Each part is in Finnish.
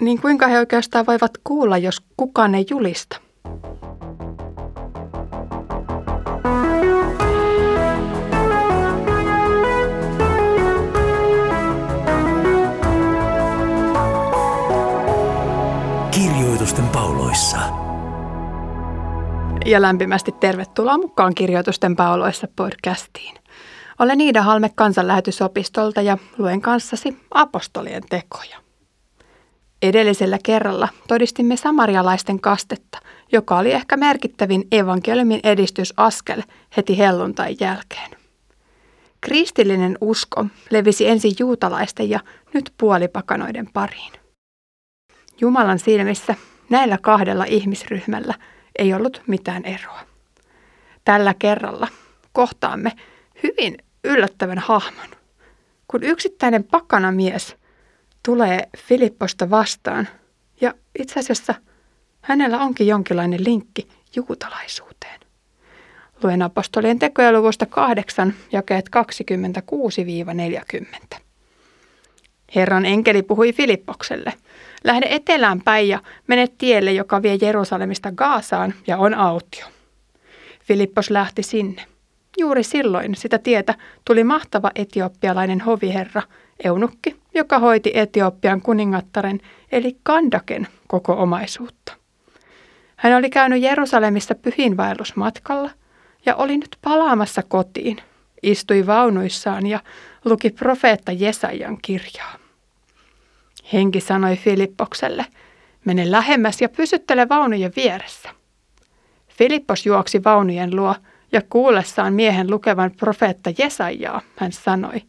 niin kuinka he oikeastaan voivat kuulla, jos kukaan ei julista? Kirjoitusten pauloissa. Ja lämpimästi tervetuloa mukaan Kirjoitusten pauloissa podcastiin. Olen Iida Halme kansanlähetysopistolta ja luen kanssasi apostolien tekoja. Edellisellä kerralla todistimme samarialaisten kastetta, joka oli ehkä merkittävin evankeliumin edistysaskel heti helluntain jälkeen. Kristillinen usko levisi ensin juutalaisten ja nyt puolipakanoiden pariin. Jumalan silmissä näillä kahdella ihmisryhmällä ei ollut mitään eroa. Tällä kerralla kohtaamme hyvin yllättävän hahmon. Kun yksittäinen pakanamies tulee Filipposta vastaan, ja itse asiassa hänellä onkin jonkinlainen linkki juutalaisuuteen. Luen apostolien tekoja luvusta 8, jakeet 26-40. Herran enkeli puhui Filippokselle. Lähde etelään päin ja mene tielle, joka vie Jerusalemista Gaasaan ja on autio. Filippos lähti sinne. Juuri silloin sitä tietä tuli mahtava etioppialainen hoviherra, eunukki, joka hoiti Etiopian kuningattaren eli Kandaken koko omaisuutta. Hän oli käynyt Jerusalemissa pyhinvaellusmatkalla ja oli nyt palaamassa kotiin, istui vaunuissaan ja luki profeetta Jesajan kirjaa. Henki sanoi Filippokselle, mene lähemmäs ja pysyttele vaunujen vieressä. Filippos juoksi vaunujen luo ja kuullessaan miehen lukevan profeetta Jesajaa, hän sanoi,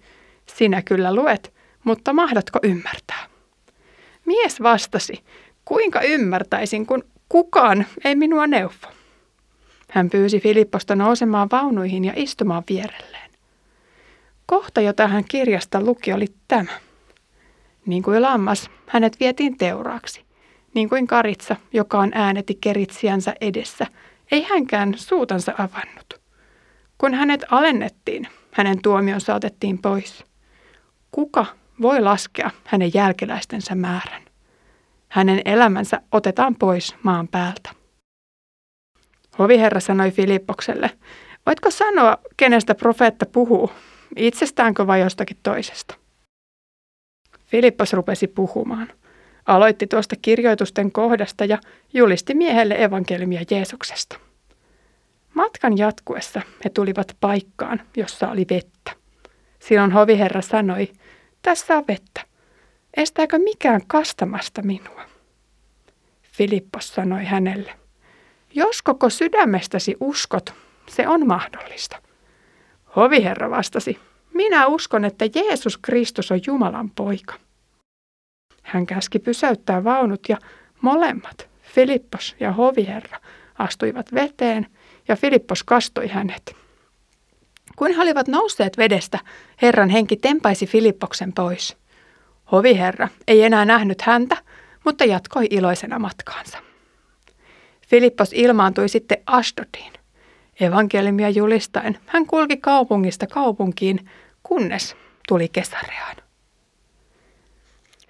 sinä kyllä luet, mutta mahdatko ymmärtää? Mies vastasi, kuinka ymmärtäisin, kun kukaan ei minua neuvo. Hän pyysi Filipposta nousemaan vaunuihin ja istumaan vierelleen. Kohta, jota hän kirjasta luki, oli tämä. Niin kuin lammas, hänet vietiin teuraaksi. Niin kuin karitsa, joka on ääneti keritsiänsä edessä, ei hänkään suutansa avannut. Kun hänet alennettiin, hänen tuomionsa otettiin pois. Kuka voi laskea hänen jälkeläistensä määrän? Hänen elämänsä otetaan pois maan päältä. Hoviherra sanoi Filippokselle, voitko sanoa, kenestä profeetta puhuu, itsestäänkö vai jostakin toisesta? Filippos rupesi puhumaan. Aloitti tuosta kirjoitusten kohdasta ja julisti miehelle evankeliumia Jeesuksesta. Matkan jatkuessa he tulivat paikkaan, jossa oli vettä. Silloin hoviherra sanoi, tässä on vettä. Estääkö mikään kastamasta minua? Filippos sanoi hänelle, jos koko sydämestäsi uskot, se on mahdollista. Hoviherra vastasi, minä uskon, että Jeesus Kristus on Jumalan poika. Hän käski pysäyttää vaunut ja molemmat, Filippos ja hoviherra, astuivat veteen ja Filippos kastoi hänet. Kun he olivat nousseet vedestä, Herran henki tempaisi Filippoksen pois. Hoviherra ei enää nähnyt häntä, mutta jatkoi iloisena matkaansa. Filippos ilmaantui sitten Ashdodiin. Evankeliumia julistaen hän kulki kaupungista kaupunkiin, kunnes tuli Kesareaan.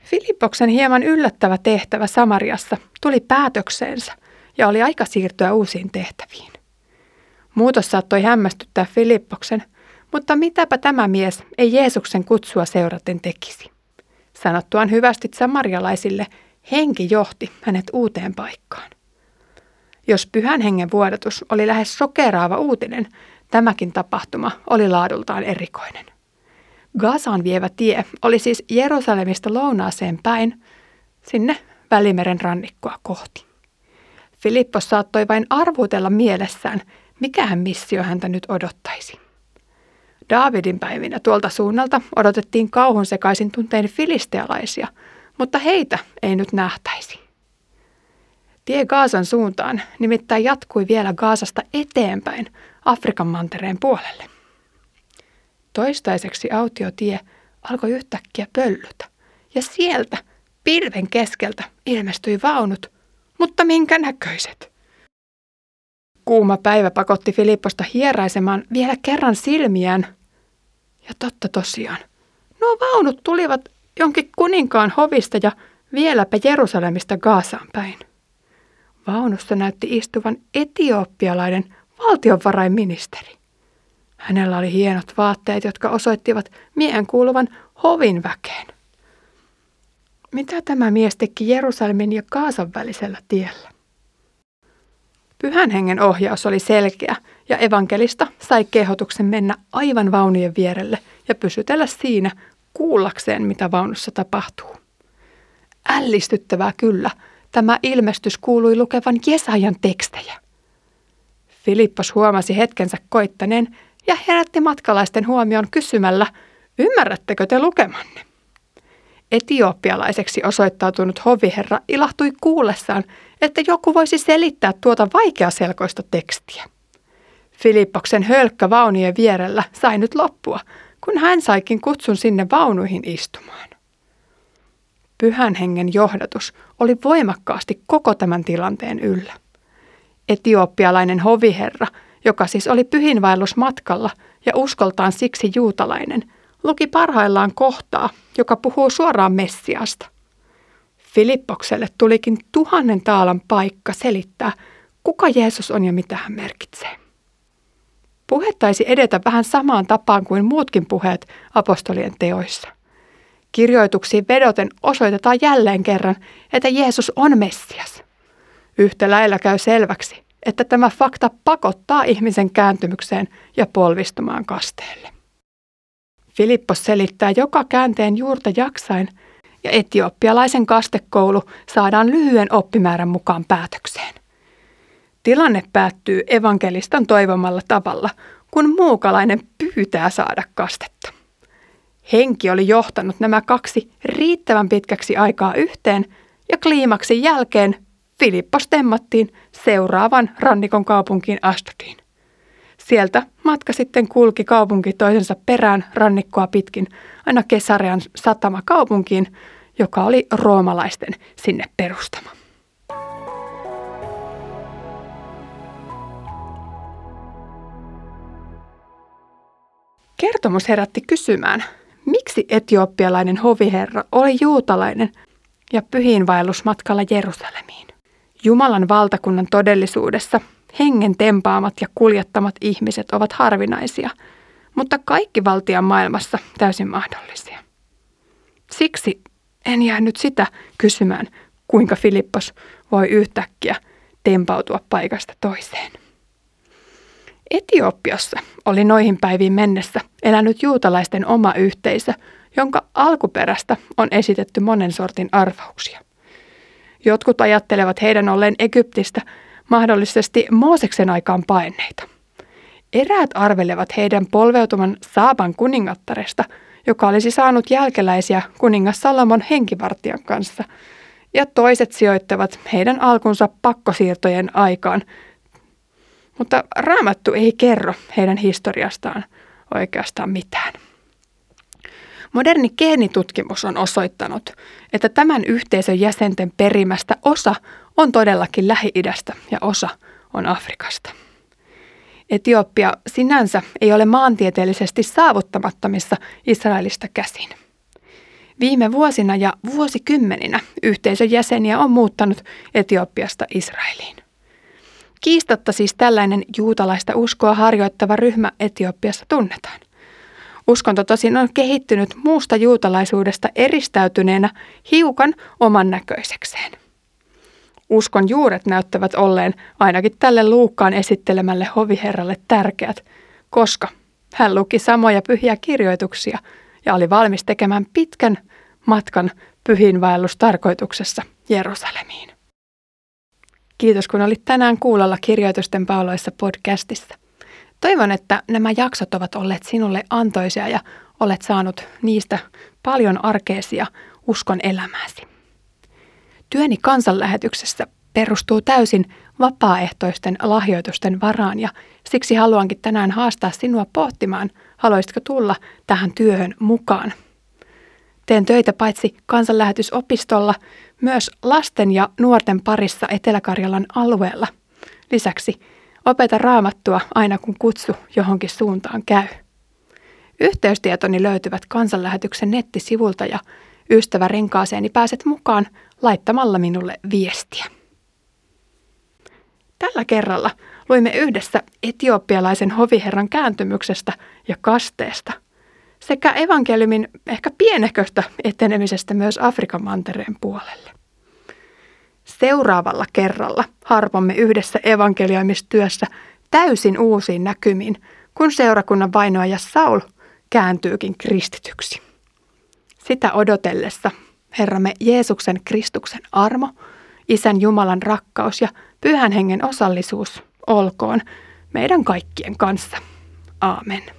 Filippoksen hieman yllättävä tehtävä Samariassa tuli päätökseensä ja oli aika siirtyä uusiin tehtäviin. Muutos saattoi hämmästyttää Filippoksen, mutta mitäpä tämä mies ei Jeesuksen kutsua seuraten tekisi. Sanottuaan hyvästi samarialaisille, henki johti hänet uuteen paikkaan. Jos pyhän hengen vuodatus oli lähes sokeraava uutinen, tämäkin tapahtuma oli laadultaan erikoinen. Gazaan vievä tie oli siis Jerusalemista lounaaseen päin, sinne Välimeren rannikkoa kohti. Filippos saattoi vain arvuutella mielessään, mikähän missio häntä nyt odottaisi. Daavidin päivinä tuolta suunnalta odotettiin kauhun sekaisin tuntein filistealaisia, mutta heitä ei nyt nähtäisi. Tie Gaasan suuntaan nimittäin jatkui vielä Gaasasta eteenpäin Afrikan mantereen puolelle. Toistaiseksi autiotie alkoi yhtäkkiä pöllytä ja sieltä pilven keskeltä ilmestyi vaunut, mutta minkä näköiset? Kuuma päivä pakotti Filipposta hieraisemaan vielä kerran silmiään. Ja totta tosiaan, nuo vaunut tulivat jonkin kuninkaan hovista ja Vieläpä Jerusalemista Gaasaan päin. Vaunussa näytti istuvan etiooppialainen valtionvarainministeri. Hänellä oli hienot vaatteet, jotka osoittivat miehen kuuluvan hovin väkeen. Mitä tämä mies teki Jerusalemin ja Kaasan välisellä tiellä? Pyhän hengen ohjaus oli selkeä ja evankelista sai kehotuksen mennä aivan vaunujen vierelle ja pysytellä siinä kuullakseen, mitä vaunussa tapahtuu. Ällistyttävää kyllä, tämä ilmestys kuului lukevan Jesajan tekstejä. Filippos huomasi hetkensä koittaneen ja herätti matkalaisten huomion kysymällä, ymmärrättekö te lukemanne? Etiopialaiseksi osoittautunut hoviherra ilahtui kuullessaan, että joku voisi selittää tuota vaikeaselkoista tekstiä. Filippoksen hölkkä vaunujen vierellä sai nyt loppua, kun hän saikin kutsun sinne vaunuihin istumaan. Pyhän hengen johdatus oli voimakkaasti koko tämän tilanteen yllä. Etiopialainen hoviherra, joka siis oli pyhinvaellusmatkalla ja uskoltaan siksi juutalainen – luki parhaillaan kohtaa, joka puhuu suoraan Messiasta. Filippokselle tulikin tuhannen taalan paikka selittää, kuka Jeesus on ja mitä hän merkitsee. Puhe taisi edetä vähän samaan tapaan kuin muutkin puheet apostolien teoissa. Kirjoituksiin vedoten osoitetaan jälleen kerran, että Jeesus on Messias. Yhtä lailla käy selväksi, että tämä fakta pakottaa ihmisen kääntymykseen ja polvistumaan kasteelle. Filippos selittää joka käänteen juurta jaksain, ja etiopialaisen kastekoulu saadaan lyhyen oppimäärän mukaan päätökseen. Tilanne päättyy evankelistan toivomalla tavalla, kun muukalainen pyytää saada kastetta. Henki oli johtanut nämä kaksi riittävän pitkäksi aikaa yhteen, ja kliimaksin jälkeen Filippos temmattiin seuraavan rannikon kaupunkiin Ashdodiin. Sieltä matka sitten kulki kaupunki toisensa perään rannikkoa pitkin aina Kesarean satama kaupunkiin, joka oli roomalaisten sinne perustama. Kertomus herätti kysymään, miksi etiopialainen hoviherra oli juutalainen ja pyhiinvaellusmatkalla Jerusalemiin. Jumalan valtakunnan todellisuudessa hengen tempaamat ja kuljettamat ihmiset ovat harvinaisia, mutta kaikki valtian maailmassa täysin mahdollisia. Siksi en jäänyt sitä kysymään, kuinka Filippos voi yhtäkkiä tempautua paikasta toiseen. Etiopiassa oli noihin päiviin mennessä elänyt juutalaisten oma yhteisö, jonka alkuperästä on esitetty monen sortin arvauksia. Jotkut ajattelevat heidän olleen Egyptistä mahdollisesti Mooseksen aikaan paineita. Eräät arvelevat heidän polveutuman Saaban kuningattaresta, joka olisi saanut jälkeläisiä kuningas Salomon henkivartijan kanssa, ja toiset sijoittavat heidän alkunsa pakkosiirtojen aikaan. Mutta raamattu ei kerro heidän historiastaan oikeastaan mitään. Moderni geenitutkimus on osoittanut, että tämän yhteisön jäsenten perimästä osa on todellakin Lähi-idästä ja osa on Afrikasta. Etiopia sinänsä ei ole maantieteellisesti saavuttamattomissa Israelista käsin. Viime vuosina ja vuosikymmeninä yhteisön jäseniä on muuttanut Etiopiasta Israeliin. Kiistatta siis tällainen juutalaista uskoa harjoittava ryhmä Etiopiassa tunnetaan. Uskonto tosin on kehittynyt muusta juutalaisuudesta eristäytyneenä hiukan oman näköisekseen. Uskon juuret näyttävät olleen ainakin tälle Luukkaan esittelemälle hoviherralle tärkeät, koska hän luki samoja pyhiä kirjoituksia ja oli valmis tekemään pitkän matkan pyhinvaellustarkoituksessa Jerusalemiin. Kiitos kun olit tänään kuulolla Kirjoitusten pauloissa podcastissa. Toivon, että nämä jaksot ovat olleet sinulle antoisia ja olet saanut niistä paljon arkeisia uskon elämääsi. Työni kansanlähetyksessä perustuu täysin vapaaehtoisten lahjoitusten varaan ja siksi haluankin tänään haastaa sinua pohtimaan, haluaisitko tulla tähän työhön mukaan. Teen töitä paitsi kansanlähetysopistolla, myös lasten ja nuorten parissa Etelä-Karjalan alueella. Lisäksi opeta raamattua aina kun kutsu johonkin suuntaan käy. Yhteystietoni löytyvät kansanlähetyksen nettisivulta ja Ystävä renkaaseeni pääset mukaan laittamalla minulle viestiä. Tällä kerralla luimme yhdessä etiopialaisen hoviherran kääntymyksestä ja kasteesta sekä evankeliumin ehkä pienehköstä etenemisestä myös Afrikan mantereen puolelle. Seuraavalla kerralla harpomme yhdessä evankeliumistyössä täysin uusiin näkymiin, kun seurakunnan vainoaja Saul kääntyykin kristityksi. Sitä odotellessa Herramme Jeesuksen Kristuksen armo, Isän Jumalan rakkaus ja Pyhän Hengen osallisuus olkoon meidän kaikkien kanssa. Aamen.